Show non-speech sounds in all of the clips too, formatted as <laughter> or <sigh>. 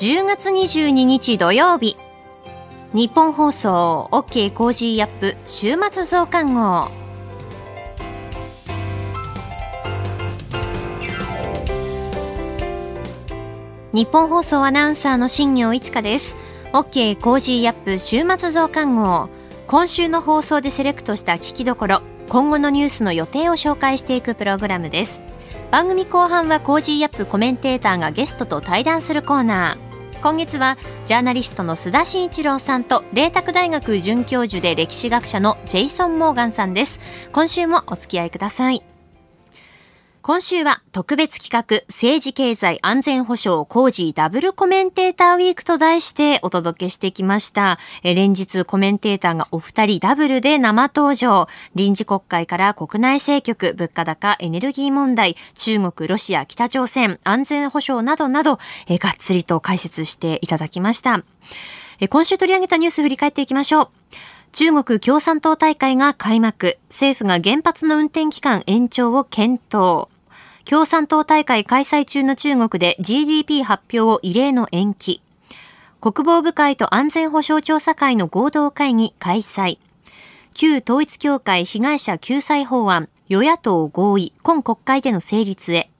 10月22日土曜日。ニッポン放送 OK Cozy up 週末増刊号。ニッポン放送アナウンサーの新行市佳です。OK Cozy up 週末増刊号。今週の放送でセレクトした聞きどころ今後のニュースの予定を紹介していくプログラムです。番組後半は Cozy up コメンテーターがゲストと対談するコーナー。今月はジャーナリストの須田慎一郎さんと麗澤大学准教授で歴史学者のジェイソン・モーガンさんです。今週もお付き合いください。今週は特別企画政治経済安全保障 Cozy ダブルコメンテーターウィークと題してお届けしてきました。え連日コメンテーターがお二人ダブルで生登場。臨時国会から国内政局、物価高、エネルギー問題、中国、ロシア、北朝鮮、安全保障などなど、えがっつりと解説していただきました。え今週取り上げたニュース振り返っていきましょう。中国共産党大会が開幕。政府が原発の運転期間延長を検討。共産党大会開催中の中国で GDP 発表を異例の延期。国防部会と安全保障調査会の合同会議開催。旧統一協会被害者救済法案、与野党合意、今国会での成立へ。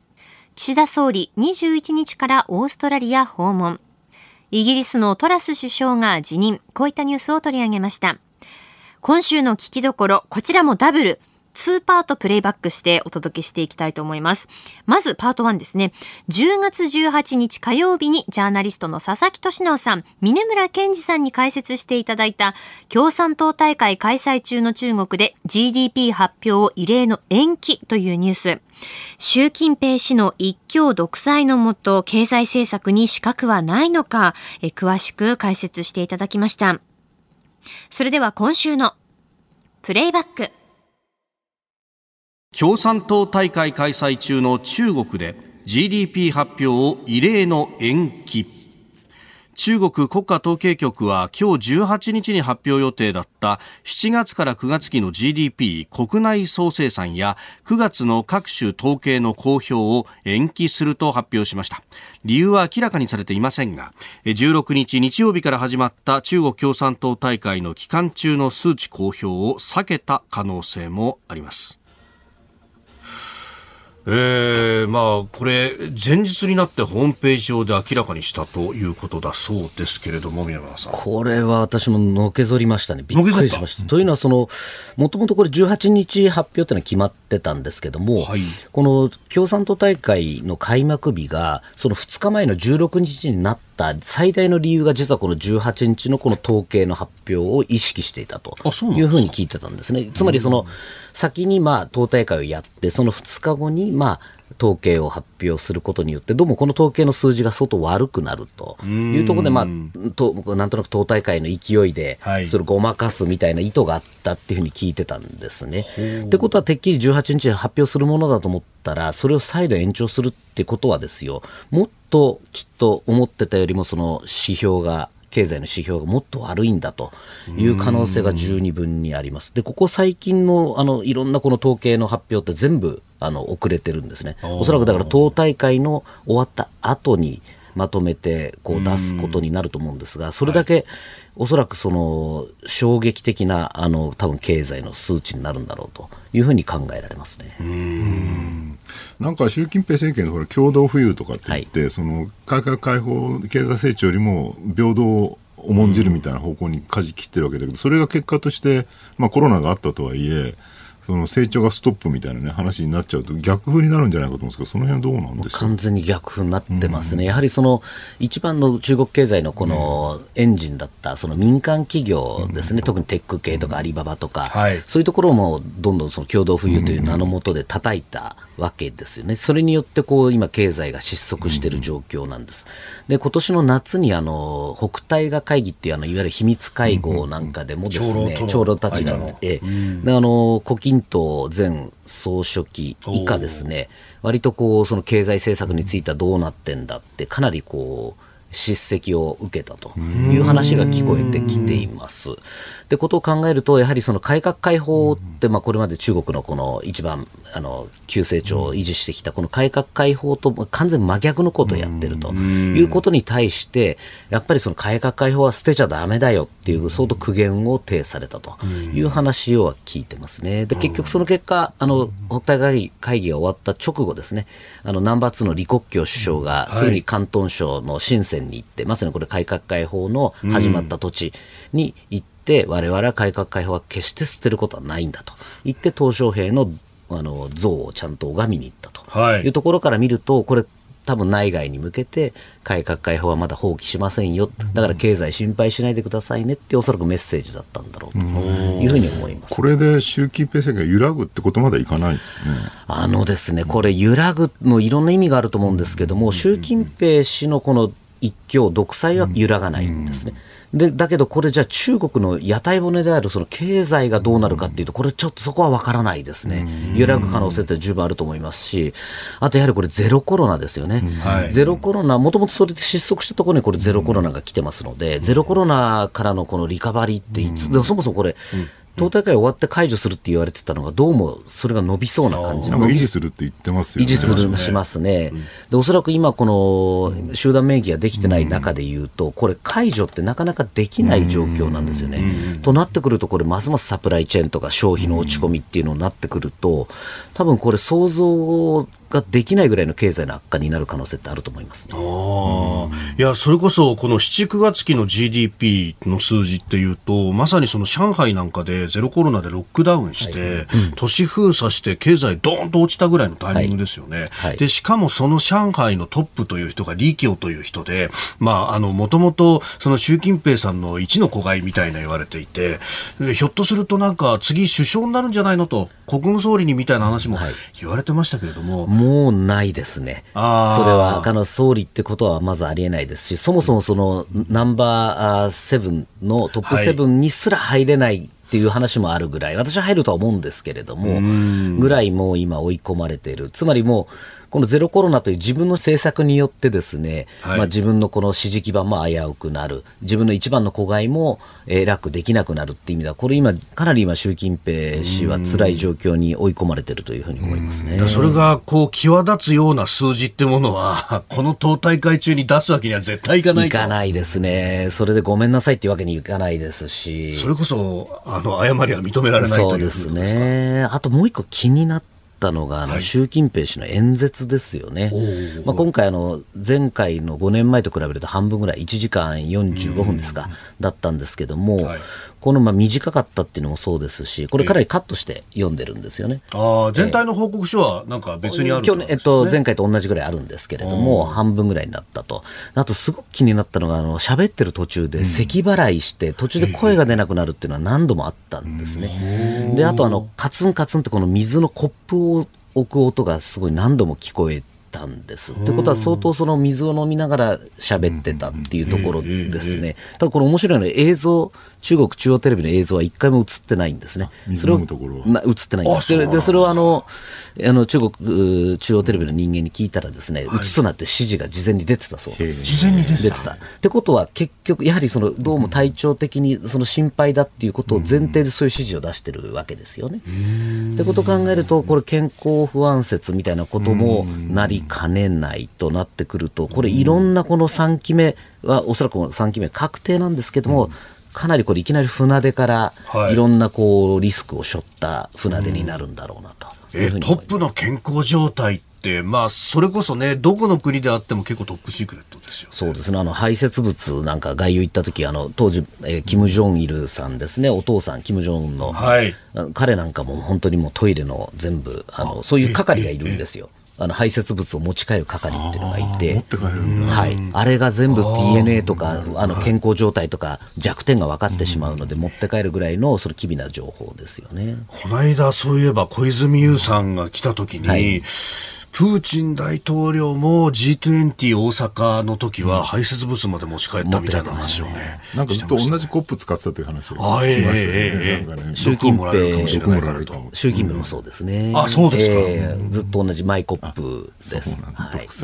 岸田総理21日からオーストラリア訪問。イギリスのトラス首相が辞任。こういったニュースを取り上げました。今週の聞きどころ、こちらもダブル。2パートプレイバックしてお届けしていきたいと思います。まずパート1ですね。10月18日火曜日にジャーナリストの佐々木俊直さん、峰村健二さんに解説していただいた共産党大会開催中の中国で GDP 発表を異例の延期というニュース。習近平氏の一強独裁のもと、経済政策に資格はないのか、え詳しく解説していただきました。それでは今週のプレイバック。共産党大会開催中の中国で GDP 発表を異例の延期。中国国家統計局は今日18日に発表予定だった7月から9月期の GDP 国内総生産や9月の各種統計の公表を延期すると発表しました。理由は明らかにされていませんが16日日曜日から始まった中国共産党大会の期間中の数値公表を避けた可能性もあります。えー、まあこれ前日になってホームページ上で明らかにしたということだそうですけれども宮村さん。これは私ものけぞりましたね。びっくりしました、というのはそのもともとこれ18日発表というのは決まってたんですけども、はい、この共産党大会の開幕日がその2日前の16日になった最大の理由が実はこの18日のこの統計の発表を意識していたというふうに聞いてたんですね。つまりその、先にまあ党大会をやって、その2日後にまあ統計を発表することによって、どうもこの統計の数字が相当悪くなると。いうところで、まあ、となんとなく党大会の勢いで、それをごまかすみたいな意図があったっていうふうに聞いてたんですね。ってことは、てっきり18日に発表するものだと思ったら、それを再度延長するってことはですよ、もっときっと思ってたよりもその指標が経済の指標がもっと悪いんだという可能性が十二分にあります。で、ここ最近のあのいろんなこの統計の発表って全部あの遅れてるんですね。おそらくだから党大会の終わった後にまとめてこう出すことになると思うんですが、それだけ、おそらくその衝撃的なあの多分経済の数値になるんだろうというふうに考えられますね。なんか習近平政権のほら共同富裕とかって言って、はい、その改革開放経済成長よりも平等を重んじるみたいな方向に舵切ってるわけだけど、それが結果として、まあ、コロナがあったとはいえその成長がストップみたいな、ね、話になっちゃうと逆風になるんじゃないかと思うんですけど、その辺どうなんですか完全に逆風になってますね、うん、やはりその一番の中国経済のこのエンジンだったその民間企業ですね、うん、特にテック系とかアリババとか、はい、そういうところもどんどんその共同富裕という名のもとで叩いたわけですよね、それによってこう今、経済が失速している状況なんです。で今年の夏にあの北大河会議っていうあのいわゆる秘密会合なんかでもですね、長老たちが、えであの胡錦涛前総書記以下ですね、割とこうその経済政策についてはどうなってんだって、かなりこう、叱責を受けたという話が聞こえてきています。ってことを考えると、やはりその改革開放って、まあ、これまで中国のこの一番あの急成長を維持してきたこの改革開放と完全真逆のことをやってるということに対して、やっぱりその改革開放は捨てちゃだめだよっていう相当苦言を呈されたという話を聞いてますね。で結局その結果、あの北大会議が終わった直後ですね、あのナンバー2の李克強首相がすぐに広東省の深センに行って、まさにこれ改革開放の始まった土地に行って、て、我々は改革開放は決して捨てることはないんだと。言って、鄧小平のあの像をちゃんと拝みに行ったと。い。うところから見ると、これ、多分内外に向けて改革開放はまだ放棄しませんよ、だから経済心配しないでくださいねっておそらくメッセージだったんだろうと。いうふうに思います。これで習近平政権が揺らぐってことまでいかないですね。あのですね、これ、揺らぐのいろんな意味があると思うんですけども、習近平氏のこの一強独裁は揺らがないんですね。でだけど、これじゃあ中国の屋台骨であるその経済がどうなるかっていうと、これちょっとそこは分からないですね、揺らぐ可能性って十分あると思いますし、あとやはりこれ、ゼロコロナですよね、はい、ゼロコロナ、もともとそれで失速したところにこれ、ゼロコロナが来てますので、ゼロコロナからのこのリカバリーっていつ、そもそもこれ、党大会終わって解除するって言われてたのが、どうもそれが伸びそうな感じ維持するって言ってますよね。維持するしますね、でおそらく今、この集団免疫ができてない中でいうと、これ、解除ってなかなかできない状況なんですよね。となってくると、これ、ますますサプライチェーンとか消費の落ち込みっていうのになってくると、多分これ、想像ができないぐらいの経済の悪化になる可能性ってあると思います、ね、あいやそれこそこの7、9月期の GDP の数字っていうとまさにその上海なんかでゼロコロナでロックダウンして、はい。うん、都市封鎖して経済どーんと落ちたぐらいのタイミングですよね、はいはい、でしかもその上海のトップという人が李強という人でもともとその習近平さんの一の子飼いみたいな言われていてひょっとするとなんか次首相になるんじゃないのと国務総理にみたいな話も言われてましたけれども、もうないですね。それは、あの、総理ってことはまずありえないですし、そもそもその、ナンバーセブンのトップセブンにすら入れない、っていう話もあるぐらい、私は入るとは思うんですけれども、ぐらいもう今追い込まれている。つまりもう、このゼロコロナという自分の政策によってですね、はい、まあ、自分のこの支持基盤も危うくなる、自分の一番の子飼いも、えー、楽できなくなるっていう意味では、これ今、かなり今、習近平氏は辛い状況に追い込まれているというふうに思いますね。それがこう際立つような数字ってものは、<laughs> この党大会中に出すわけには絶対いかないいかないですね、それでごめんなさいっていうわけにいかないですし、それこそあの誤りは認められないというそうですね、あともう一個気になってったのが、あの習近平氏の演説ですよね、まあ、今回あの、前回の5年前と比べると半分ぐらい、1時間45分ですか、だったんですけども、はい、このまあ短かったっていうのもそうですし、これかなりカットして読んでるんですよね。あ全体の報告書はなんか別にある、ね、去年、えっと、前回と同じぐらいあるんですけれども、半分ぐらいになったと。あと、すごく気になったのが、あの、喋ってる途中で咳払いして、途中で声が出なくなるっていうのは何度もあったんですね。で、あと、あの、カツンカツンってこの水のコップを置く音がすごい何度も聞こえたん。です。ってことは相当その水を飲みながら喋ってたっていうところですね。ただこれ面白いのは映像中国中央テレビの映像は一回も映ってないん。ですね。それを映ってないん。です。でそれをあのあの中国中央テレビの人間に聞いたらですね、映すなって指示が事前に出てたそうです。事前に出てた。ってことは結局やはりそのどうも体調的にその心配だっていうことを前提でそういう指示を出してるわけですよね。ってことを考えるとこれ健康不安説みたいなこともなりかねないとなってくるとこれいろんなこの3期目はおそらく3期目確定なんですけども、かなりこれいきなり船出からい。ろんなこうリスクを背負った船出になるんだろうなとえトップの健康状態って、まあ、それこそね、どこの国であっても結構トップシークレットですよ、ね、そうですね、あの排泄物なんか外遊行った時あの当時、えー、キム・ジョンイルさんですね、お父さん、キム・ジョンの、はい、彼なんかも本当にもうトイレの全部、あのそういう係がいるんですよ。あの排泄物を持ち帰る係っていうのがいて、はい、あれが全部 DNA とかあの健康状態とか弱点が分かってしまうので、持って帰るぐらいのそれ機微な情報ですよね。この間そういえば小泉悠さんが来た時に、はいプーチン大統領も G20 大阪の時は排泄物まで持ち帰ったみたいな話をね。なんかずっと同じコップ使ってたという話を聞きましたね。習近平、習近平もそうですね。あ、そうですか。ずっと同じマイコップです。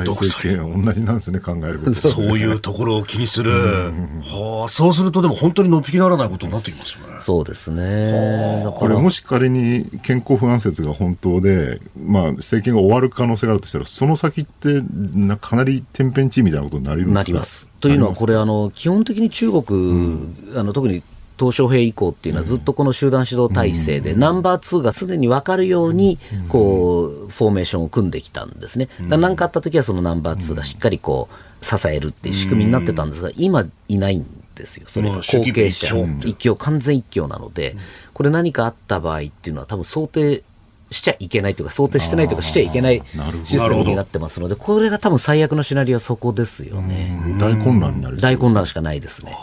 独裁政権は同じなんですね、考えることそういうところを気にする。はあ、そうするとでも本当にのっぴきならないことになってきますよね。そうですね。これもし仮に健康不安説が本当で、まあ、政権が終わる可能性があるとしたら、その先ってなかなり天変地異みたいなことになりますなります。というのは、これあの、基本的に中国、うん、あの特に鄧小平以降っていうのはずっとこの集団指導体制で、ナンバー2がすでに分かるように、こう、フォーメーションを組んできたんですね。何かあった時はそのナンバー2がしっかりこう、支えるっていう仕組みになってたんですが、今いないんですよ。それが後継者、一強、完全一強なので、これ何かあった場合っていうのは多分想定しちゃいけないというか、想定してないというか、しちゃいけないシステムになってますので、これが多分最悪のシナリオはそこですよね。大混乱になる大混乱しかないですね。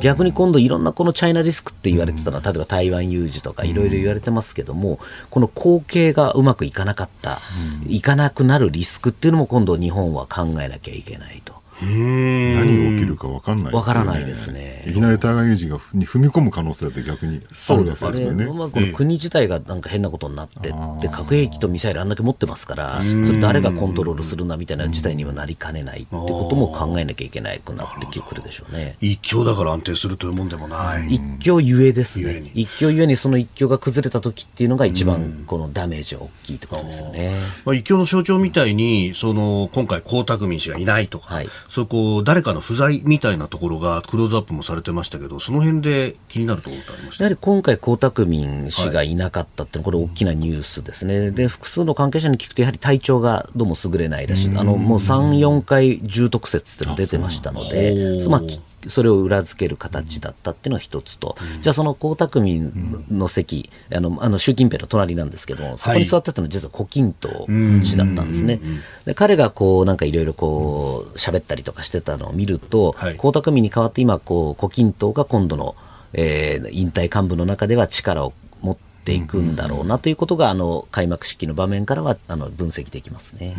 逆に今度いろんなこのチャイナリスクって言われてたのは、例えば台湾有事とかいろいろ言われてますけども、この後継がうまくいかなかった、いかなくなるリスクっていうのも今度日本は考えなきゃいけないと。何が起きるか分かんない、ね、分からないですね。いきなり台湾有事がに踏み込む可能性って逆にあるですね。ねまあ、この国自体がなんか変なことになってで核兵器とミサイルあんだけ持ってますから、それ誰がコントロールするんだみたいな事態にはなりかねないってことも考えなきゃいけないくなってくるでしょうね。一強だから安定するというもんでもない。一強ゆえですね。一強ゆえにその一強が崩れた時っていうのが一番このダメージが大きいってことですよね。まあ、一強の象徴みたいに、その今回江沢民氏がいないとか、はい、そこ誰かの不在みたいなところがクローズアップもされてましたけど、その辺で気になるところってありましやはり今回、江沢民氏がいなかったっていうのは、これ、大きなニュースですね、で複数の関係者に聞くと、やはり体調がどうも優れないらしい、あのもう3、4回重篤説っていうの出てましたので、まあ、それを裏付ける形だったっていうのが一つと、うん、じゃあその江沢民の席、うん、あのあの習近平の隣なんですけども、そこに座ってたのは実は胡錦涛氏だったんですね。で彼がこうなんかいろいろこう喋ったりとかしてたのを見ると、はい、江沢民に代わって今こう胡錦涛が今度の、えー、引退幹部の中では力を持ってていくんだろうなということが、あの開幕式の場面からはあの分析できますね。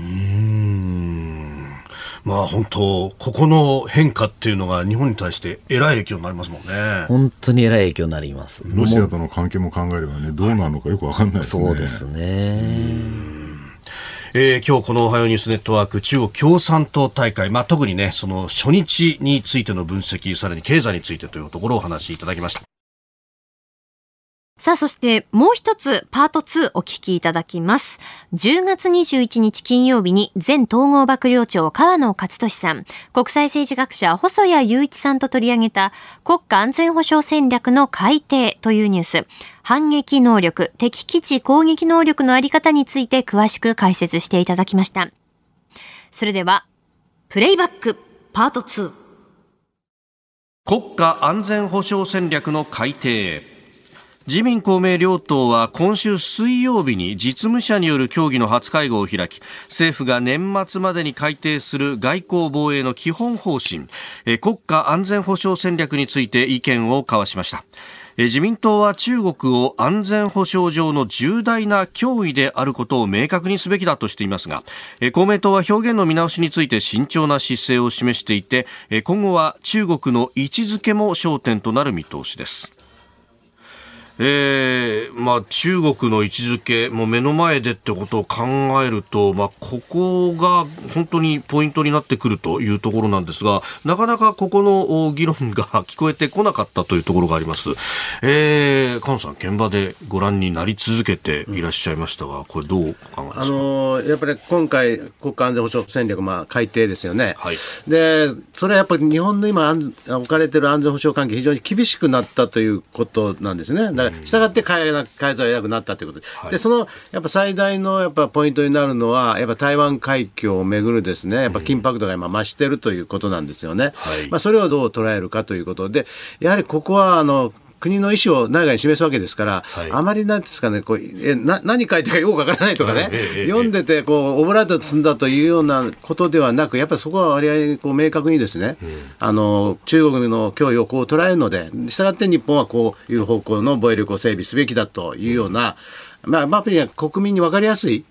まあ本当、ここの変化っていうのが日本に対してえらい影響になりますもんね。本当にえらい影響になります。ロシアとの関係も考えればね、どうなるのかよくわかんないですね。そうですね。えー、今日このおはようニュースネットワーク中国共産党大会、まあ、特にねその初日についての分析さらに経済についてというところをお話しいただきましたさあ、そしてもう一つパート2お聞きいただきます。10月21日金曜日に前統合幕僚長川野勝利さん、国際政治学者細谷雄一さんと取り上げた国家安全保障戦略の改定というニュース、反撃能力、敵基地攻撃能力のあり方について詳しく解説していただきました。それでは、プレイバックパート2。国家安全保障戦略の改定。自民公明両党は今週水曜日に実務者による協議の初会合を開き政府が年末までに改定する外交防衛の基本方針国家安全保障戦略について意見を交わしました。自民党は中国を安全保障上の重大な脅威であることを明確にすべきだとしていますが公明党は表現の見直しについて慎重な姿勢を示していて今後は中国の位置づけも焦点となる見通しです。えーまあ、中国の位置づけ、もう目の前でってことを考えると、まあ、ここが本当にポイントになってくるというところなんですが、なかなかここの議論が <laughs> 聞こえてこなかったというところがあります。えー、菅さん、現場でご覧になり続けていらっしゃいましたが、これ、どう考えますか、あのー、やっぱり今回、国家安全保障戦略、まあ、改定ですよね。はい、で、それはやっぱり日本の今、置かれている安全保障関係、非常に厳しくなったということなんですね。したがって変えな変えざるを得なくなったということ。ではい、でそのやっぱ最大のやっぱポイントになるのは、やっぱ台湾海峡をめぐるですね、やっぱ緊迫度が今増しているということなんですよね。はい、まあ、それをどう捉えるかということで、やはりここはあの国の意思を内外に示すわけですから、はい、あまりなんですかね、こうえな何書いてかよくわからないとかね、<laughs> 読んでてこうオブラート積んだというようなことではなく、やっぱりそこは割合こう明確にですね、うん、あの中国の脅威をこう捉えるので、したがって日本はこういう方向の防衛力を整備すべきだというような、まあ、まあ、国民に分かりやすい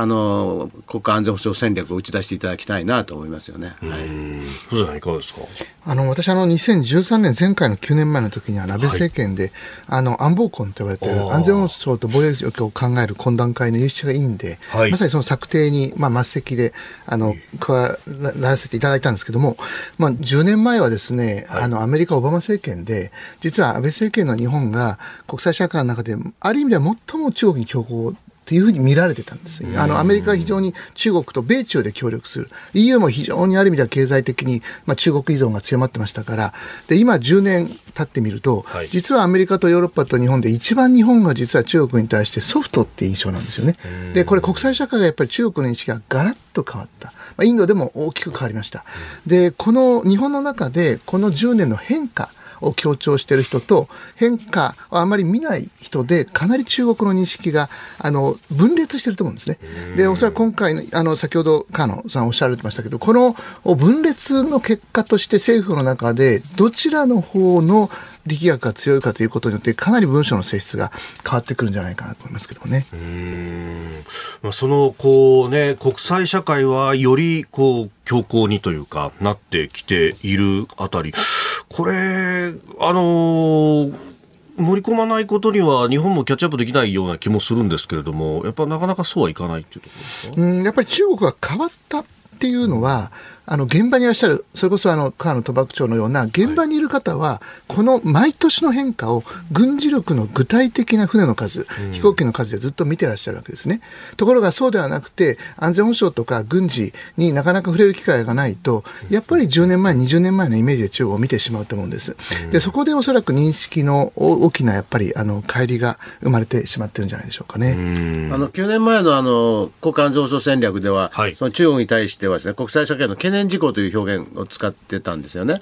あの国家安全保障戦略を打ち出していただきたいなと思いますよね。はい、いかがですか？あの私あの、2013年、前回の9年前の時には、安倍政権で、はい、あの安保婚と言われている安全保障と防衛力を考える懇談会の有識者がいいんで、はい、まさにその策定に、まあ、末席であの加わらせていただいたんですけども、まあ、10年前はですね、はい、あのアメリカ、オバマ政権で、実は安倍政権の日本が国際社会の中で、ある意味では最も中国に強硬というふうに見られてたんです。あの、アメリカは非常に中国と米中で協力する。EU も非常にある意味では経済的に、まあ、中国依存が強まってましたから、で、今10年経ってみると、はい、実はアメリカとヨーロッパと日本で一番日本が実は中国に対してソフトって印象なんですよね。で、これ国際社会がやっぱり中国の認識がガラッと変わった。まあ、インドでも大きく変わりました。で、この日本の中で、この10年の変化、を強調している人と変化をあまり見ない人でかなり中国の認識があの分裂していると思うんですね。でおそらく今回のあの先ほど河野さんおっしゃられてましたけどこの分裂の結果として政府の中でどちらの方の力学が強いかということによってかなり文章の性質が変わってくるんじゃないかなと思いますけどね。まあ、そのこうね国際社会はよりこう強硬にというかなってきているあたり。これあのー盛り込まないことには日本もキャッチアップできないような気もするんですけれども、やっぱなかなかそうはいかないっていうところですか？うんやっぱり中国が変わったっていうのは、あの現場にいらっしゃる、それこそあの河野賭博長のような現場にいる方は、この毎年の変化を軍事力の具体的な船の数、飛行機の数でずっと見てらっしゃるわけですね。ところがそうではなくて、安全保障とか軍事になかなか触れる機会がないと、やっぱり10年前、20年前のイメージで中国を見てしまうと思うんです。で、そこでおそらく認識の大きなやっぱりあの乖離が生まれてしまってるんじゃないでしょうかね。あの9年前のあの国家安全保障戦略では、はい、その中国に対してはですね国際社会の懸念事項という表現を使ってたんですよね。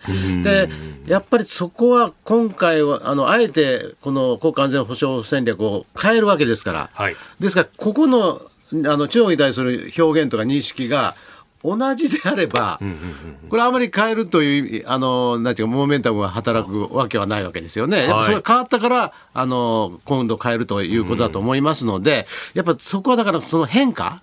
でやっぱりそこは今回はあのあえてこの国家安全保障戦略を変えるわけですから、はい、ですからここのあの中国に対する表現とか認識が同じであれば、これあまり変えるという、あの、なんていうか、モーメンタムが働くわけはないわけですよね。やっぱそれが変わったから、あの、今度変えるということだと思いますので、やっぱそこはだからその変化、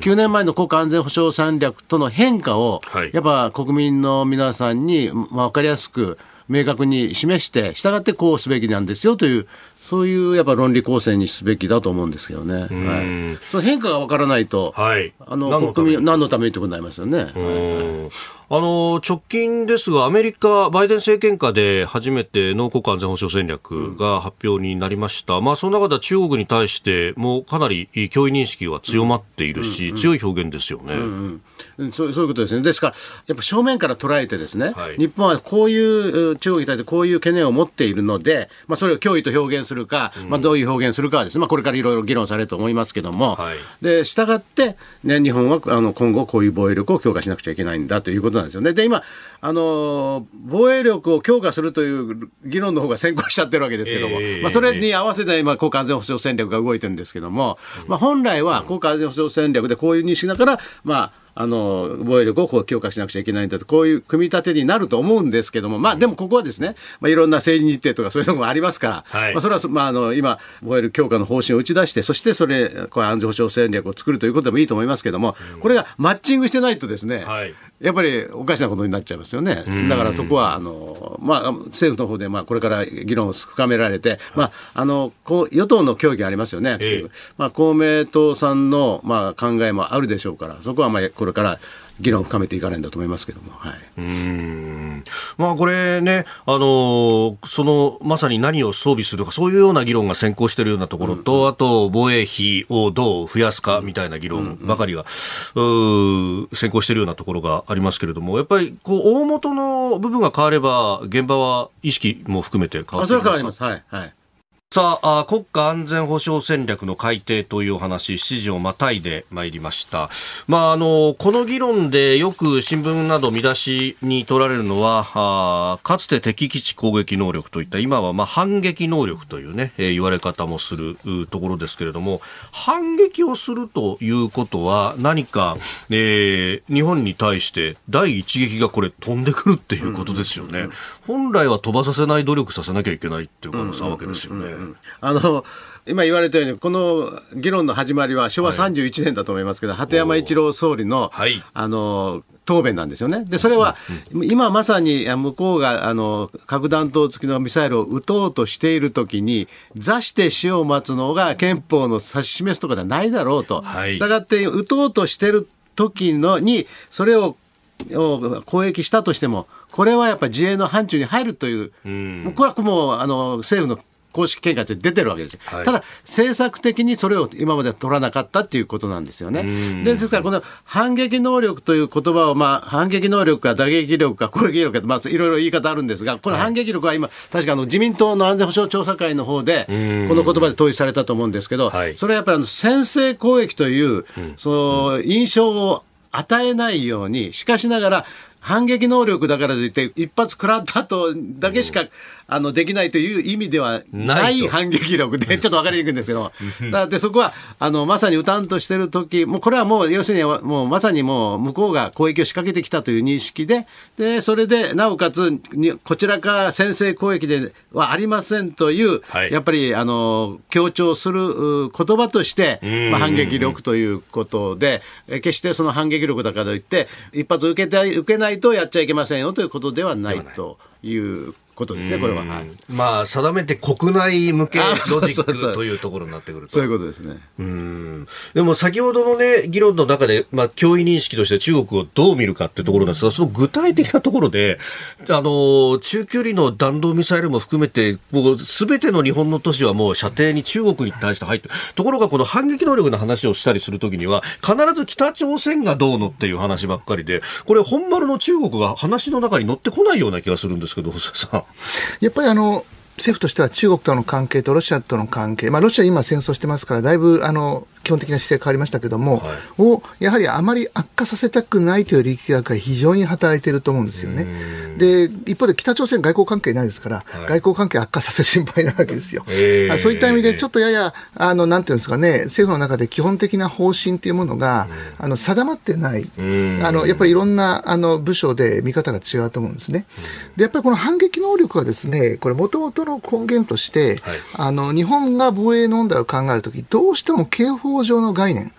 9年前の国家安全保障戦略との変化を、やっぱ国民の皆さんに分かりやすく、明確に示して、従ってこうすべきなんですよという、そういうやっぱ論理構成にすべきだと思うんですけどね。はい、その変化が分からないと、はい、あの国民何のためにってことになりますよね。はいあの直近ですが、アメリカ、バイデン政権下で初めて農国安全保障戦略が発表になりました、うん、まあ、その中では中国に対してもかなり脅威認識が強まっているし、うんうん、強い表現ですよね、うんうん、そうそういうことですね、ですから、やっぱ正面から捉えて、ですね、はい、日本はこういう中国に対してこういう懸念を持っているので、まあ、それを脅威と表現するか、まあ、どういう表現するかはです、ね、まあ、これからいろいろ議論されると思いますけれども、はい、で従って、ね、日本はあの今後、こういう防衛力を強化しなくちゃいけないんだということなんですよね。で今あの防衛力を強化するという議論の方が先行しちゃってるわけですけども、えー、まあ、それに合わせて今、国家安全保障戦略が動いてるんですけども、まあ、本来は国家安全保障戦略でこういう認識だから、まあ、あの防衛力をこう強化しなくちゃいけないんだと、こういう組み立てになると思うんですけども、まあ、でもここはですね、まあ、いろんな政治日程とかそういうのもありますから、はい、まあ、それは、まあ、あの今、防衛力強化の方針を打ち出して、そしてそれ、これ安全保障戦略を作るということでもいいと思いますけども、これがマッチングしてないとですね、はい、やっぱりおかしなことになっちゃいますよね。だからそこは、あの、まあ、政府の方で、まあ、これから議論を深められて、まあ、あの、こう、与党の協議ありますよね。えまあ、公明党さんの、まあ、考えもあるでしょうから、そこは、まあ、これから議論を深めていかないんだと思いますけども。はい。うん。まあ、これね、あの、その、まさに何を装備するか、そういうような議論が先行しているようなところと、うん、あと、防衛費をどう増やすかみたいな議論ばかりが、うん、先行しているようなところがありますけれども、やっぱり、こう、大元の部分が変われば、現場は意識も含めて変わってきますか？あ、それは変わります。はい。はい。さあ国家安全保障戦略の改定というお話、7時をまたいでまいりました。まあ、あの、この議論でよく新聞など見出しに取られるのは、あかつて敵基地攻撃能力といった、今はまあ反撃能力というね、えー、言われ方もするところですけれども、反撃をするということは何か、えー、日本に対して第一撃がこれ飛んでくるっていうことですよね。本来は飛ばさせない努力させなきゃいけないっていう可能性なわけですよね。あの今言われたように、この議論の始まりは昭和31年だと思いますけど、鳩山一郎総理の、はい。あの、答弁なんですよね。で、それは、今まさに向こうが、あの、核弾頭付きのミサイルを撃とうとしているときに、座して死を待つのが憲法の指し示すとかではないだろうと。はい。したがって、撃とうとしてる時のに、それを、を攻撃したとしても、これはやっぱり自衛の範疇に入るという、もうこれはもうあの政府の公式見解として出てるわけですよ、はい。ただ、政策的にそれを今まで取らなかったっていうことなんですよね。でですから、この反撃能力という言葉を、まあ、反撃能力か打撃力か攻撃力か、まあ、いろいろ言い方あるんですが、この反撃力は今、確かあの自民党の安全保障調査会の方で、この言葉で統一されたと思うんですけど、はい。それはやっぱりあの先制攻撃という、その印象を与えないように、しかしながら、反撃能力だからといって、一発食らった後だけしか、あのできないという意味ではなない反撃力で、<laughs> ちょっと分かりにくいんですけど、だってそこはあのまさに撃たんとしてる時もうこれはもう、要するにもうまさにもう向こうが攻撃を仕掛けてきたという認識で、でそれでなおかつに、こちらから先制攻撃ではありませんという、はい。やっぱりあの強調するう言葉として、まあ、反撃力ということで、え決してその反撃力だからといって、一発受けて受けないとやっちゃいけませんよということではない。ということですね、これは。はいまあ、定めて国内向けあロジックというところになってくると。そういうことですね。うんでも先ほどのね、議論の中で、まあ、脅威認識として中国をどう見るかってところなんですが、その具体的なところで、あの、中距離の弾道ミサイルも含めて、もうすべての日本の都市はもう射程に中国に対して入ってる。ところがこの反撃能力の話をしたりするときには、必ず北朝鮮がどうのっていう話ばっかりで、これ本丸の中国が話の中に乗ってこないような気がするんですけど、細谷さん。やっぱりあの政府としては中国との関係とロシアとの関係、まあ、ロシア今戦争してますから、だいぶあの基本的な姿勢変わりましたけども、をやはりあまり悪化させたくないという力学が非常に働いていると思うんですよね。で、一方で北朝鮮外交関係ないですから、外交関係悪化させる心配なわけですよ。へーあそういった意味で、ちょっとやや、あの、なんていうんですかね、政府の中で基本的な方針というものが、あの、定まってない。あの、やっぱりいろんな、あの、部署で見方が違うと思うんですね。で、やっぱりこの反撃能力はですね、これ元々の根源として、はいあの、日本が防衛問題を考えるとき、どうしても刑法上の概念、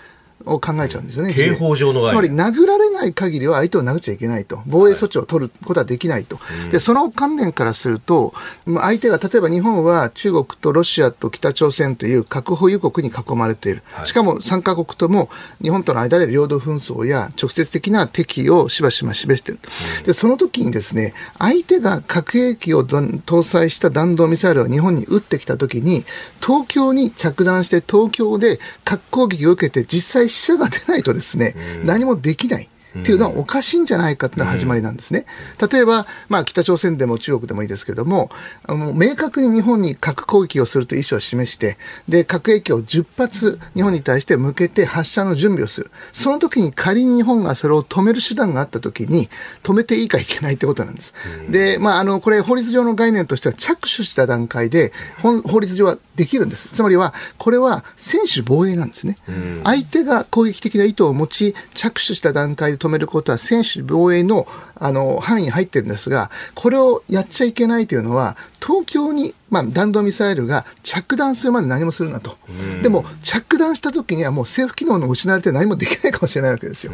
を考えちゃうんですよね。刑法上のつまり殴られない限りは相手を殴っちゃいけないと。防衛措置を取ることはできないと。で、その観念からすると、まあ相手が、例えば日本は中国とロシアと北朝鮮という核保有国に囲まれている。しかも3カ国とも日本との間で領土紛争や直接的な敵意をしばしば示していると。で、その時にですね、相手が核兵器を搭載した弾道ミサイルを日本に撃ってきた時に、東京に着弾して東京で核攻撃を受けて実際死者が出ないとですね、何もできない。っていうのはおかしいんじゃないかっていうのが始まりなんですね。例えば、まあ、北朝鮮でも中国でもいいですけども、あの明確に日本に核攻撃をするという意思を示して、で、核兵器を10発日本に対して向けて発射の準備をする。その時に仮に日本がそれを止める手段があった時に、止めていいかいけないってことなんです。で、まあ、あの、これ法律上の概念としては着手した段階で、本法律上はできるんです。つまりは、これは専守防衛なんですね。相手が攻撃的な意図を持ち、着手した段階で止めることは専守防衛のあの範囲に入ってるんですが、これをやっちゃいけないというのは、東京に、まあ、弾道ミサイルが着弾するまで何もするなと。でも、着弾した時にはもう政府機能の失われて何もできないかもしれないわけですよ。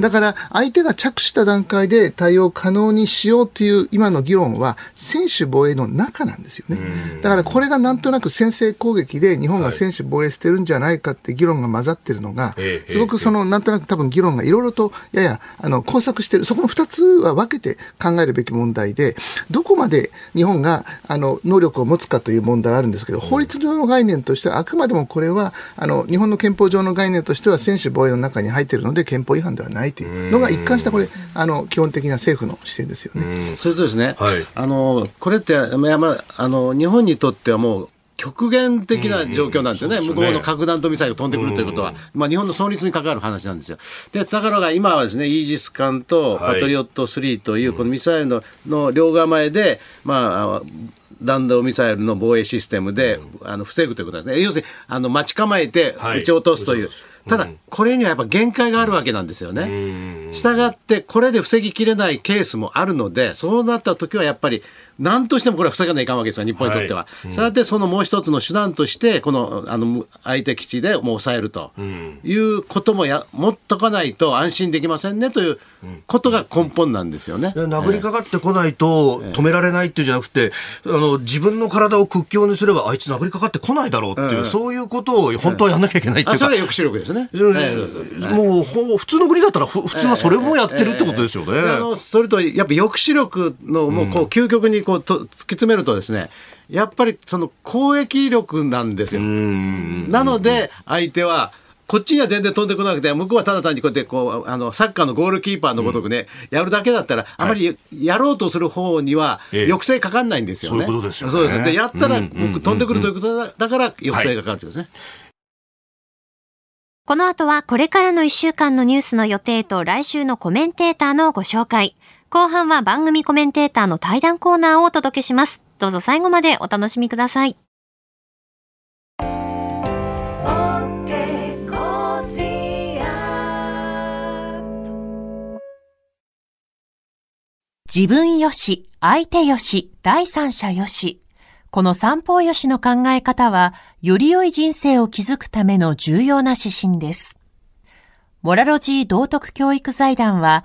だから、相手が着手した段階で対応可能にしようという今の議論は、専守防衛の中なんですよね。だから、これがなんとなく先制攻撃で日本が専守防衛してるんじゃないかって議論が混ざってるのがえ、えすごくその、なんとなく多分議論がいろいろと、やや、あの、工作してる。そこの二つは分けて考えるべき問題で、どこまで日本が、あの、能力を持つかという問題があるんですけど、法律上の概念としては、あくまでもこれは、あの、日本の憲法上の概念としては、専守防衛の中に入っているので、憲法違反ではないというのが一貫したこれ、あの、基本的な政府の姿勢ですよね。それとですね、はい。あのこれって、まあまあ、あの日本にとってはもう、極限的な状況なんですよね、うん。うん向こうの核弾頭ミサイルが飛んでくるということは、まあ、日本の存立に関わる話なんですよ。で、だからが今はですね、イージス艦とはいパトリオット3という、このミサイルのの両構えで、まあ、弾道ミサイルの防衛システムで、あの防ぐということですね。要するに、あの待ち構えてはい。撃ち落とすという。ただ、これにはやっぱ限界があるわけなんですよね。したがって、これで防ぎきれないケースもあるので、そうなった時はやっぱり、何としてもこれは防がないかんわけですよ、日本にとっては。はいうん、したがって、そのもう一つの手段として、このあの相手基地でもう抑えるということもや持っとかないと安心できませんねということが根本なんですよね。殴りかかってこないと止められないっていうんじゃなくて、あの自分の体を屈強にすればあいつ殴りかかってこないだろうっていう、そういうことを本当はやんなきゃいけないっていうか。それは抑止力ですね。もう普通の国だったら普通はそれもやってるってことですよね。あのそれとやっぱ抑止力のもうこう究極にこうと突き詰めるとですね。やっぱりその攻撃力なんですよ。なので相手はこっちには全然飛んでこなくて、向こうはただ単にこうやってこうあのサッカーのゴールキーパーのごとくね、うん、やるだけだったら、あまりやろうとする方には抑制かかんないんですよね。そういうことですよね。そうですでやったら、僕、飛んでくるということだだから抑制がかかるということですね。この後はこれからの1週間のニュースの予定と来週のコメンテーターのご紹介。後半は番組コメンテーターの対談コーナーをお届けします。どうぞ最後までお楽しみください。自分よし、相手よし、第三者よし。この三方よしの考え方は、より良い人生を築くための重要な指針です。モラロジー道徳教育財団は、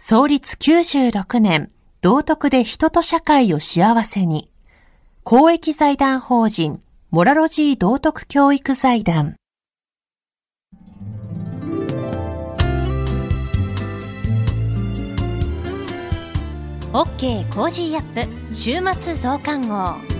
創立96年、道徳で人と社会を幸せに。公益財団法人、モラロジー道徳教育財団。OK Cozy up 週末増刊号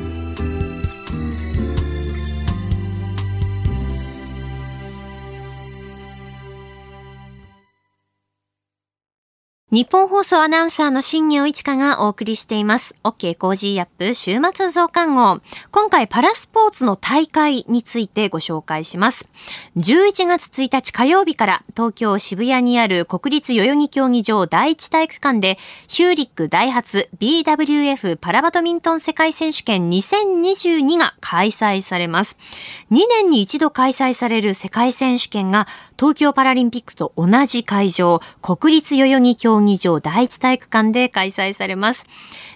ニッポン放送アナウンサーの新行市佳がお送りしています。OK Cozy up 週末増刊号。今回パラスポーツの大会についてご紹介します。11月1日火曜日から東京渋谷にある国立代々木競技場第一体育館でヒューリックダイハツ BWF パラバドミントン世界選手権2022が開催されます。2年に一度開催される世界選手権が東京パラリンピックと同じ会場、国立代々木競技場第一体育館で開催されます。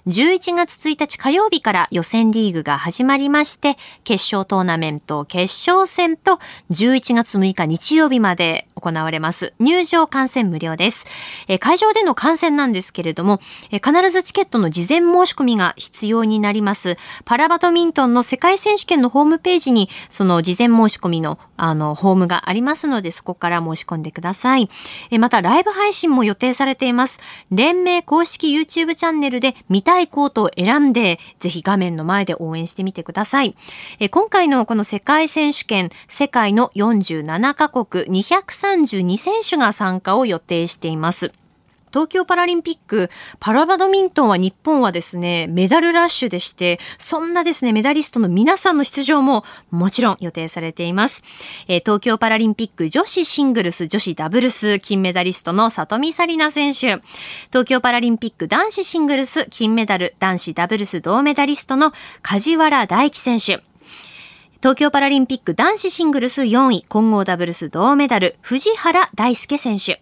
11月1日火曜日から予選リーグが始まりまして、決勝トーナメント決勝戦と11月6日日曜日まで行われます。入場観戦無料です。え会場での観戦なんですけれどもえ、必ずチケットの事前申し込みが必要になります。パラバドミントンの世界選手権のホームページに、その事前申し込みのあの、ホームがありますので、そここから申し込んでください。えまた、ライブ配信も予定されています。連盟公式 YouTube チャンネルで見たいコートを選んで、ぜひ画面の前で応援してみてください。え今回のこの世界選手権、世界の47カ国232選手が参加を予定しています。東京パラリンピック、パラバドミントンは日本はですね、メダルラッシュでして、そんなですね、メダリストの皆さんの出場ももちろん予定されています。えー、東京パラリンピック女子シングルス、女子ダブルス金メダリストの里見紗里奈選手。東京パラリンピック男子シングルス金メダル、男子ダブルス銅メダリストの梶原大輝選手。東京パラリンピック男子シングルス4位、混合ダブルス銅メダル、藤原大輔選手。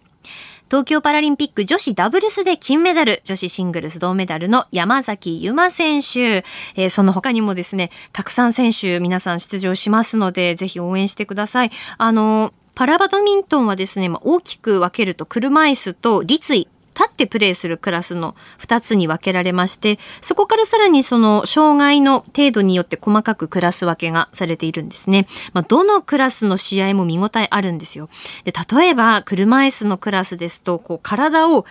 東京パラリンピック女子ダブルスで金メダル、女子シングルス銅メダルの山崎ゆま選手、えー、その他にもですね、たくさん選手皆さん出場しますので、ぜひ応援してください。あの、パラバドミントンはですね、まあ、大きく分けると車椅子と立位立ってプレイするクラスの2つに分けられまして、そこからさらにその障害の程度によって細かくクラス分けがされているんですね。まあ、どのクラスの試合も見応えあるんですよ。で、例えば車椅子のクラスですと、こう体を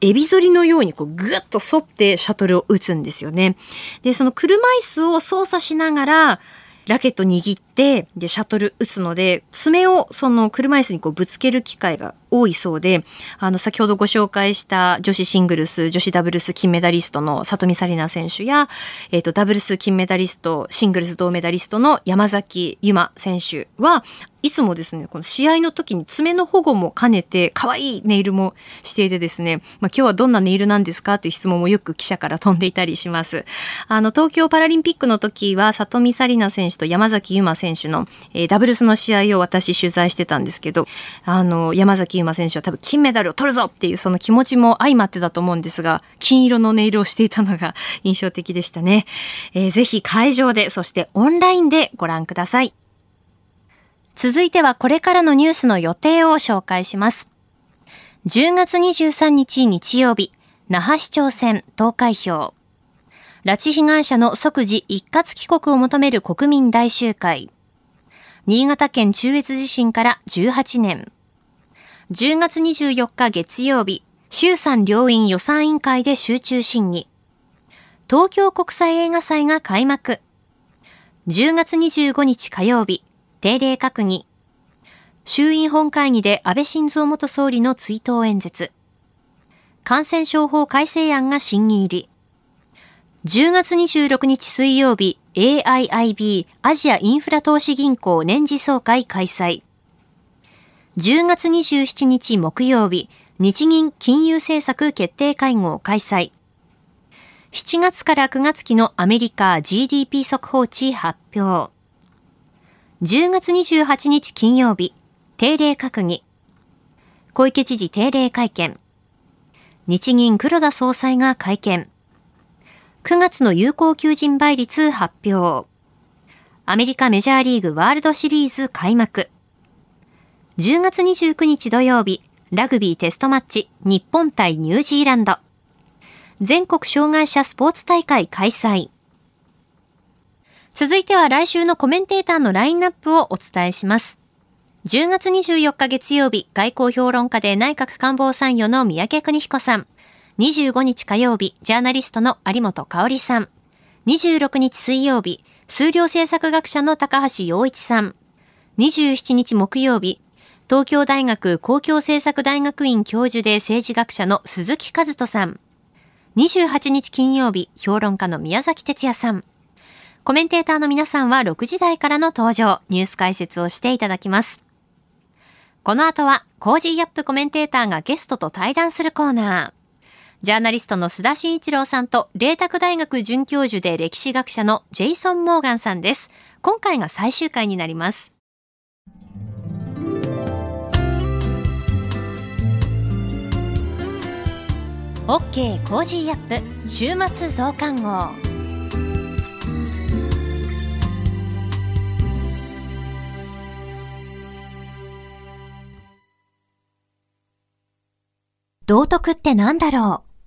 エビ反りのようにこうぐっと反ってシャトルを打つんですよね。で、その車椅子を操作しながら、ラケット握って、で、シャトル打つので、爪をその車椅子にこうぶつける機会が多いそうで、あの、先ほどご紹介した女子シングルス、女子ダブルス金メダリストの里見紗里奈選手や、えっ、ー、と、ダブルス金メダリスト、シングルス銅メダリストの山崎由馬選手は、いつもですね、この試合の時に爪の保護も兼ねて、可愛いネイルもしていてですね、まあ、今日はどんなネイルなんですかっていう質問もよく記者から飛んでいたりします。あの、東京パラリンピックの時は、里見紗里奈選手と山崎由馬選手選手の、えー、ダブルスの試合を私取材してたんですけど、あの、山崎由馬選手は多分金メダルを取るぞっていうその気持ちも相まってだと思うんですが、金色のネイルをしていたのが <laughs> 印象的でしたね。えー、ぜひ会場で、そしてオンラインでご覧ください。続いてはこれからのニュースの予定を紹介します。10月23日日曜日、那覇市長選投開票。拉致被害者の即時一括帰国を求める国民大集会。新潟県中越地震から18年。10月24日月曜日、衆参両院予算委員会で集中審議。東京国際映画祭が開幕。10月25日火曜日、定例閣議。衆院本会議で安倍晋三元総理の追悼演説。感染症法改正案が審議入り。10月26日水曜日、AIIB アジアインフラ投資銀行年次総会開催。10月27日木曜日、日銀金融政策決定会合開催。7月から9月期のアメリカ GDP 速報値発表。10月28日金曜日、定例閣議。小池知事定例会見。日銀黒田総裁が会見。9月の有効求人倍率発表。アメリカメジャーリーグワールドシリーズ開幕。10月29日土曜日、ラグビーテストマッチ、日本対ニュージーランド。全国障害者スポーツ大会開催。続いては来週のコメンテーターのラインナップをお伝えします。10月24日月曜日、外交評論家で内閣官房参与の三宅邦彦さん。25日火曜日、ジャーナリストの有本香里さん。26日水曜日、数量政策学者の高橋洋一さん。27日木曜日、東京大学公共政策大学院教授で政治学者の鈴木和人さん。28日金曜日、評論家の宮崎哲弥さん。コメンテーターの皆さんは6時台からの登場、ニュース解説をしていただきます。この後は、 Cozy up コメンテーターがゲストと対談するコーナー。ジャーナリストの須田慎一郎さんと、麗澤大学准教授で歴史学者のジェイソン・モーガンさんです。今回が最終回になります。OK Cozy up 週末増刊号。道徳って何だろう？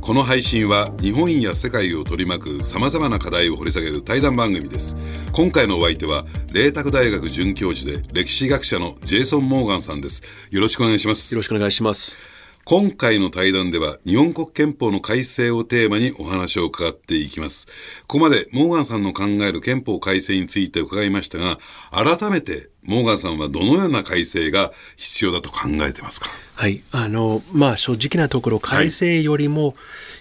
この配信は日本や世界を取り巻く様々な課題を掘り下げる対談番組です。今回のお相手は、麗澤大学准教授で歴史学者のジェイソン・モーガンさんです。よろしくお願いします。よろしくお願いします。今回の対談では日本国憲法の改正をテーマにお話を伺っていきます。ここまでモーガンさんの考える憲法改正について伺いましたが、改めてモーガンさんはどのような改正が必要だと考えてますか？はい。あの、まあ正直なところ改正よりも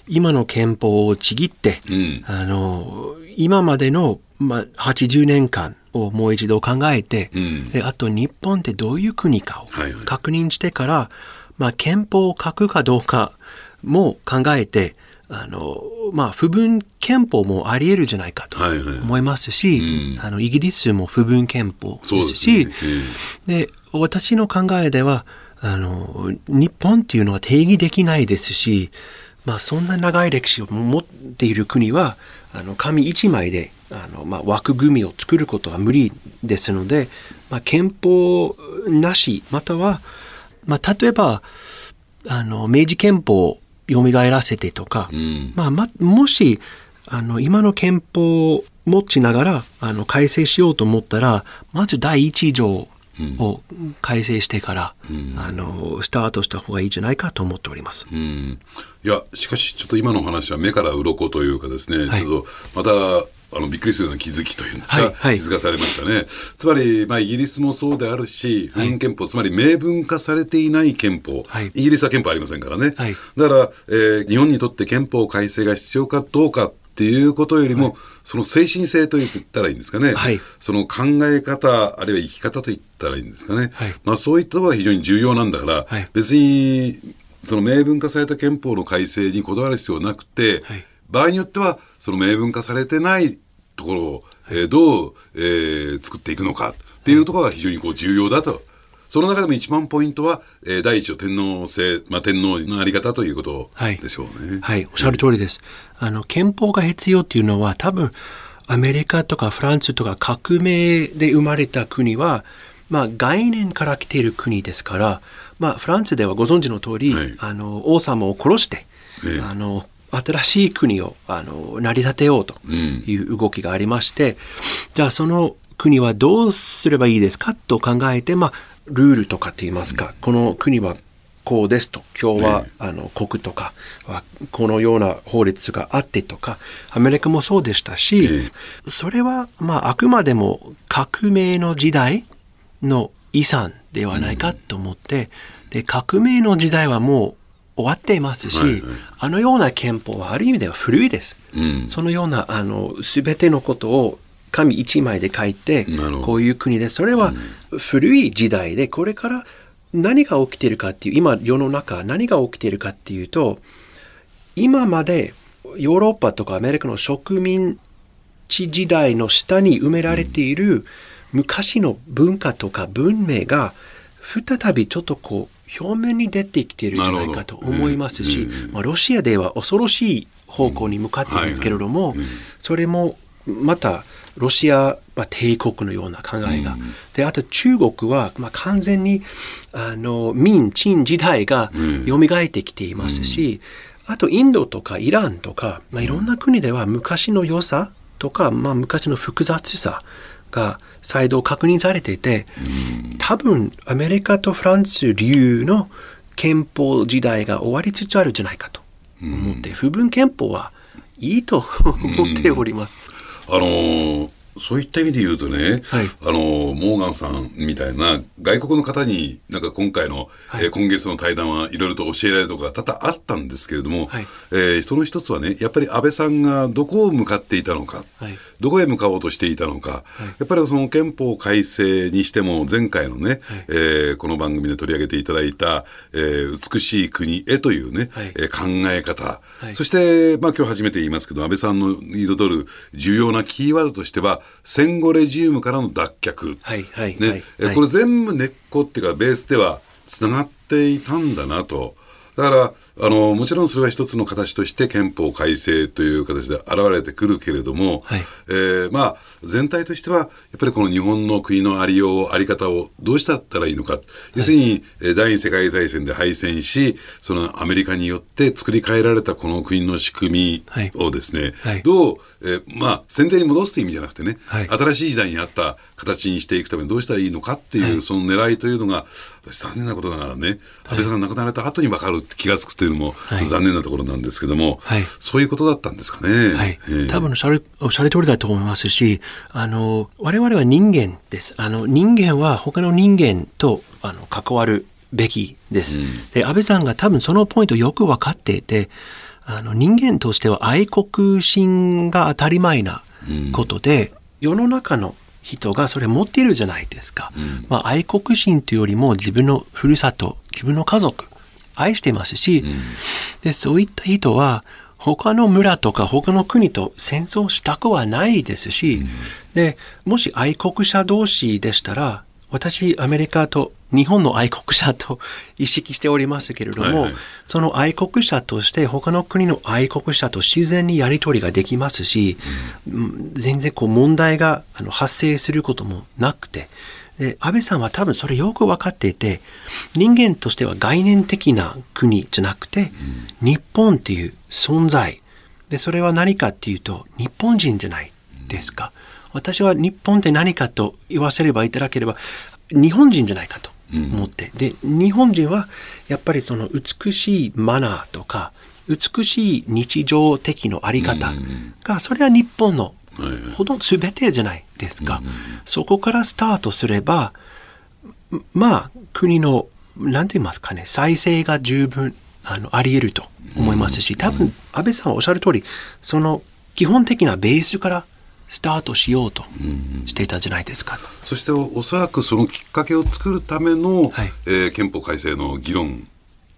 今の憲法をちぎって、はい、あの、今までの、まあ、80年間をもう一度考えて、うん、であと日本ってどういう国かを確認してから、はいはいまあ、憲法を書くかどうか、も考えて、あの、まあ、不分憲法もあり得るじゃないかと思いますし、はいはいうん、あの、イギリスも不分憲法ですし、で、ね私の考えでは、あの、日本っていうのは定義できないですし、まあ、そんな長い歴史を持っている国は、あの、紙一枚で、あの、まあ、枠組みを作ることは無理ですので、まあ、憲法なし、または、まあ、例えば、あの、明治憲法蘇らせてとか、うん、まあ、ま、もし、あの、今の憲法を持ちながら、あの、改正しようと思ったら、まず第一条を改正してから、うん、あの、スタートした方がいいんじゃないかと思っております。うん、いや、しかし、ちょっと今の話は目から鱗というかですね、はい、ちょっと、また、あのびっくりするような気づきというんですか、はいはい、気づかされましたね。つまり、まあ、イギリスもそうであるし、不文憲法、つまり明文化されていない憲法、はい、イギリスは憲法ありませんからね。だから、えー、日本にとって憲法改正が必要かどうかっていうことよりも、その精神性と言ったらいいんですかね、その考え方、あるいは生き方と言ったらいいんですかね、まあ、そういったのは非常に重要なんだから、別にその明文化された憲法の改正にこだわる必要はなくて、場合によっては、その明文化されてないところを、えー、どう、えー、作っていくのかっていうところが非常にこう重要だと。その中でも一番ポイントは、えー、第一の天皇制、まあ、天皇のあり方ということでしょうね。はい、はい、おっしゃる通りです。あの、憲法が必要っていうのは多分、アメリカとかフランスとか革命で生まれた国は、まあ、概念から来ている国ですから、まあ、フランスではご存知の通り、はい、あの王様を殺して、えあの新しい国をあの成り立てようという動きがありまして、うん、じゃあその国はどうすればいいですかと考えて、まあ、ルールとかって言いますか、うん、この国はこうですと今日は、あの国とかはこのような法律があってとかアメリカもそうでしたし、それは、まあ、あくまでも革命の時代の遺産ではないかと思って、で革命の時代はもう終わっていますし、はいはい、あのような憲法はある意味では古いです。うん、そのようなあの全てのことを紙一枚で書いてこういう国でそれは古い時代でこれから何が起きているかっていう今世の中何が起きているかっていうと今までヨーロッパとかアメリカの植民地時代の下に埋められている昔の文化とか文明が再びちょっとこう表面に出てきているんじゃないかと思いますし、まあ、ロシアでは恐ろしい方向に向かっているんですけれども、それもまたロシア、まあ、帝国のような考えが。で、あと中国は、まあ、完全に、あの、明、陳時代が蘇ってきていますし、あとインドとかイランとか、まあ、いろんな国では昔の良さとか、まあ、昔の複雑さが再度確認されていて、多分アメリカとフランス流の憲法時代が終わりつつあるんじゃないかと思って、不分憲法はいいと思っております。あのーそういった意味で言うとね、はい、あの、モーガンさんみたいな外国の方に、なんか今回の、はい、えー、今月の対談はいろいろと教えられるところが多々あったんですけれども、はい、えー、その一つはね、やっぱり安倍さんがどこを向かっていたのか、はい、どこへ向かおうとしていたのか、はい、やっぱりその憲法改正にしても、前回のね、はい、えー、この番組で取り上げていただいた、えー、美しい国へというね、はい、えー、考え方、そして、まあ今日初めて言いますけど、安倍さんの彩る重要なキーワードとしては、戦後レジウムからの脱却。はいはいねはい、これ全部根っこっていうか、ベースではつながっていたんだなと。だから、あの、もちろんそれは一つの形として憲法改正という形で現れてくるけれども、はい、えー、まあ、全体としては、やっぱりこの日本の国のありよう、あり方をどうしたったらいいのか。はい、要するに、第二次世界大戦で敗戦し、そのアメリカによって作り変えられたこの国の仕組みをですね、はい、どう、えー、まあ、戦前に戻すという意味じゃなくてね、新しい時代にあった形にしていくためにどうしたらいいのかっていう、その狙いというのが、私残念なことながらね、安倍さんが亡くなられた後に分かる気がつくというのも、残念なところなんですけども、はい、そういうことだったんですかね。はい、えー、多分おっしゃるおっしゃる通りだと思いますし、あの我々は人間です。あの人間は他の人間とあの関わるべきです。うん、で安倍さんが多分そのポイントよく分かっていて、あの人間としては愛国心が当たり前なことで、うん、世の中の人がそれ持っているじゃないですか。うん、まあ、愛国心というよりも自分のふるさと、自分の家族、愛してますし、で、そういった人は、他の村とか他の国と戦争したくはないですし、で、もし愛国者同士でしたら、私、アメリカと日本の愛国者と意識しておりますけれども、はいはい、その愛国者として他の国の愛国者と自然にやり取りができますし、うん、全然こう問題が発生することもなくて、で安倍さんは多分それよく分かっていて人間としては概念的な国じゃなくて、うん、日本っていう存在。でそれは何かっていうと日本人じゃないですか、うん、私は日本って何かと言わせればいただければ日本人じゃないかと思って、うん、で日本人はやっぱりその美しいマナーとか美しい日常的のあり方が、それは日本のほとんど全てじゃないですか、そこからスタートすればまあ国の何て言いますかね再生が十分あのあり得ると思いますし多分安倍さんはおっしゃる通りその基本的なベースからスタートしようとしていたじゃないですか、うん、そしておそらくそのきっかけを作るための、はい、えー、憲法改正の議論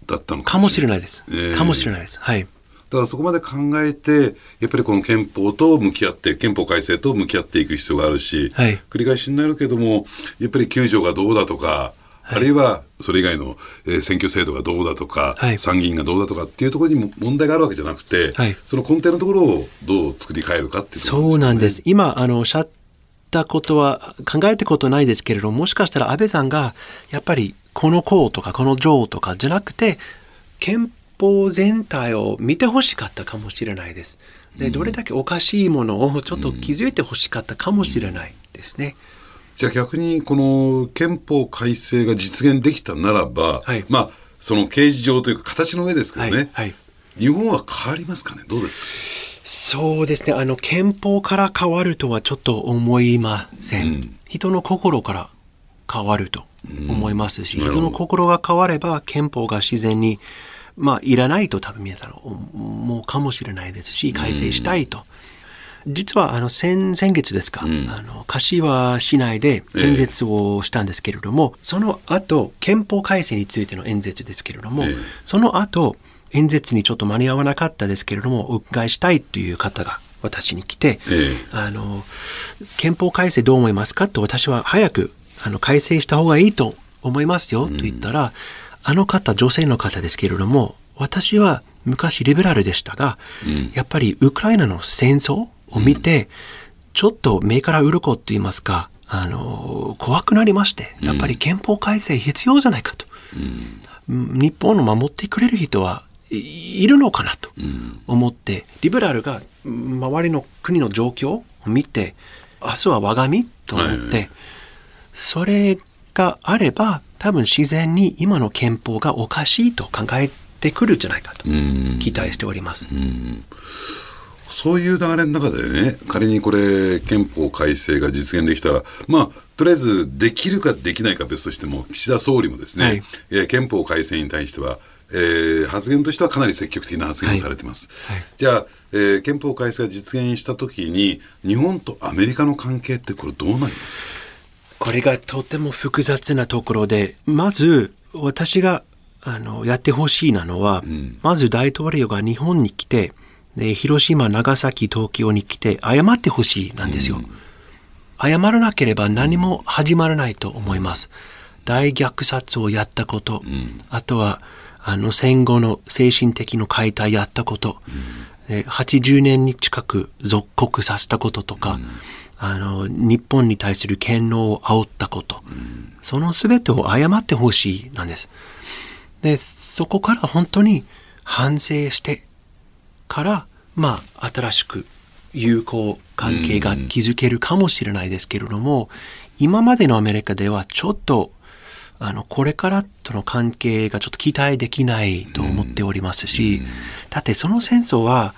だったのかもしれないです、えー、かもしれないです。はいだからそこまで考えて、やっぱりこの憲法と向き合って、憲法改正と向き合っていく必要があるし、はい、繰り返しになるけども、やっぱり9条がどうだとか、あるいはそれ以外の、えー、選挙制度がどうだとか、はい、参議院がどうだとかっていうところにも問題があるわけじゃなくて、はい、その根底のところをどう作り変えるかっていう、ね、そうなんです。今、あの、おっしゃったことは考えたことないですけれども、もしかしたら安倍さんが、やっぱりこの項とかこの条とかじゃなくて、憲法全体を見てほしかったかもしれないです。で、どれだけおかしいものをちょっと気づいてほしかったかもしれないですね。うんじゃあ逆にこの憲法改正が実現できたならば、はい、まあその刑事上というか形の上ですけどね、はいはい、日本は変わりますかね？どうですか？そうですね。あの憲法から変わるとはちょっと思いません、うん、人の心から変わると思いますし、うん、人の心が変われば憲法が自然にまあいらないと多分皆さん思うかもしれないですし改正したいと。うん実はあの先先月ですか、うん、あの柏市内で演説をしたんですけれども、えその後憲法改正についての演説ですけれども、えその後演説にちょっと間に合わなかったですけれどもお伺いしたいという方が私に来て、え。あの憲法改正どう思いますかと私は早くあの改正した方がいいと思いますよと言ったら、うん、あの方女性の方ですけれども私は昔リベラルでしたが、うん、やっぱりウクライナの戦争を見て、ちょっと目から鱗って言いますか、あの、怖くなりまして、やっぱり憲法改正必要じゃないかと。うん、日本を守ってくれる人はいるのかなと思って、リベラルが周りの国の状況を見て、明日は我が身と思って、はい、それがあれば、多分自然に今の憲法がおかしいと考えてくるんじゃないかと期待しております。うん。そういう流れの中でね、仮にこれ、憲法改正が実現できたら、まあ、とりあえずできるかできないか別としても、岸田総理もですね、はい、えー、憲法改正に対しては、えー、発言としてはかなり積極的な発言をされてます。はい。はい、じゃあ、えー、憲法改正が実現したときに、日本とアメリカの関係ってこれどうなりますか？これがとても複雑なところで、まず私があのやってほしいなのは、うん、まず大統領が日本に来て、で、広島、長崎、東京に来て謝ってほしいなんですよ。謝らなければ何も始まらないと思います。大虐殺をやったこと、うん、あとはあの戦後の精神的の解体やったこと、うん、80年に近く属国させたこととか、うん、あの日本に対する嫌悪を煽ったこと、うん、その全てを謝ってほしいなんです。でそこから本当に反省してから、まあ、新しく友好関係が築けるかもしれないですけれども、今までのアメリカではちょっと、あの、これからとの関係がちょっと期待できないと思っておりますし、だってその戦争は、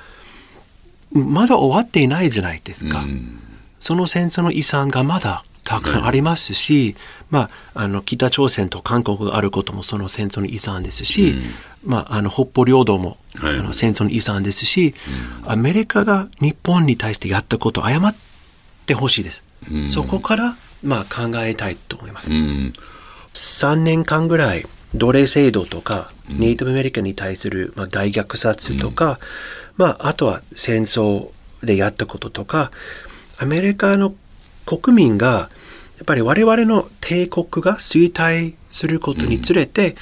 まだ終わっていないじゃないですか。その戦争の遺産がまだたくさんありますし、まあ、あの北朝鮮と韓国があることもその戦争の遺産ですし、まあ、あの北方領土も、はい、あの戦争の遺産ですし、うん、アメリカが日本に対してやったことを謝ってほしいです、うん、そこから、まあ、考えたいと思います、うん、3年間ぐらい奴隷制度とか、ネイティブアメリカに対する、まあ、大虐殺とか、まあ、あとは戦争でやったこととか、アメリカの国民が、やっぱり我々の帝国が衰退することにつれて、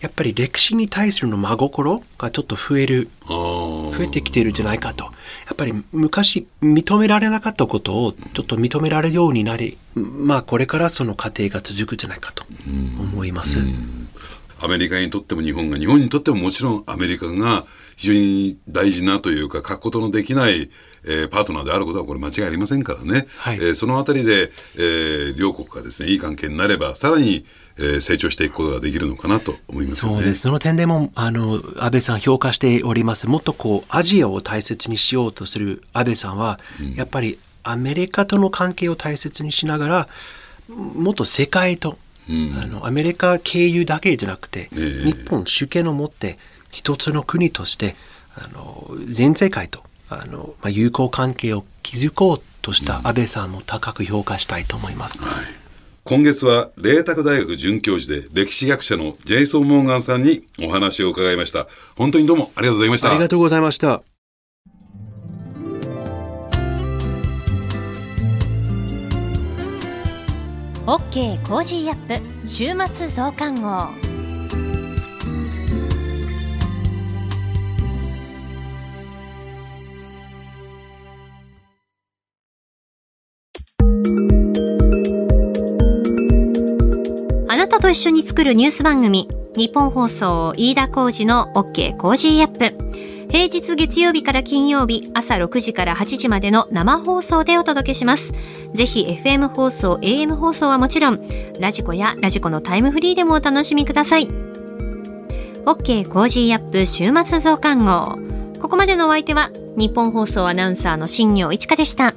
やっぱり歴史に対するの真心がちょっと増える、増えてきてるんじゃないかと。やっぱり昔認められなかったことをちょっと認められるようになり、まあこれからその過程が続くんじゃないかと思います。アメリカにとっても日本が、日本にとってももちろんアメリカが非常に大事なというか、書くことのできない、えー、パートナーであることはこれ間違いありませんからね。はい、えー、そのあたりで、えー、両国がですね、いい関係になれば、さらにえー、成長していくことができるのかなと思います、ね、そうです。その点でも、あの、安倍さん評価しております。もっとこう、アジアを大切にしようとする安倍さんは、うん、やっぱりアメリカとの関係を大切にしながら、もっと世界と、うん、あのアメリカ経由だけじゃなくて、えー、日本主権を持って一つの国としてあの全世界とあの、まあ、友好関係を築こうとした安倍さんも高く評価したいと思います。うんはい今月は、麗澤大学准教授で歴史学者のジェイソン・モーガンさんにお話を伺いました。本当にどうもありがとうございました。ありがとうございました。OK Cozy up 週末増刊号。あなたと一緒に作るニュース番組、ニッポン放送飯田浩司の OK Cozy up。平日月曜日から金曜日朝6時から8時までの生放送でお届けします。ぜひ FM 放送、AM 放送はもちろん、 radiko や radiko のタイムフリーでもお楽しみください。OK Cozy up 週末増刊号。ここまでのお相手は、ニッポン放送アナウンサーの新行市佳でした。